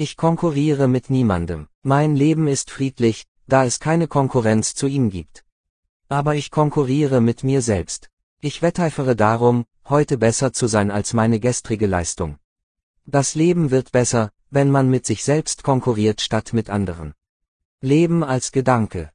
Ich konkurriere mit niemandem. Mein Leben ist friedlich, da es keine Konkurrenz zu ihm gibt. Aber ich konkurriere mit mir selbst. Ich wetteifere darum, heute besser zu sein als meine gestrige Leistung. Das Leben wird besser, wenn man mit sich selbst konkurriert statt mit anderen. Leben als Gedanke.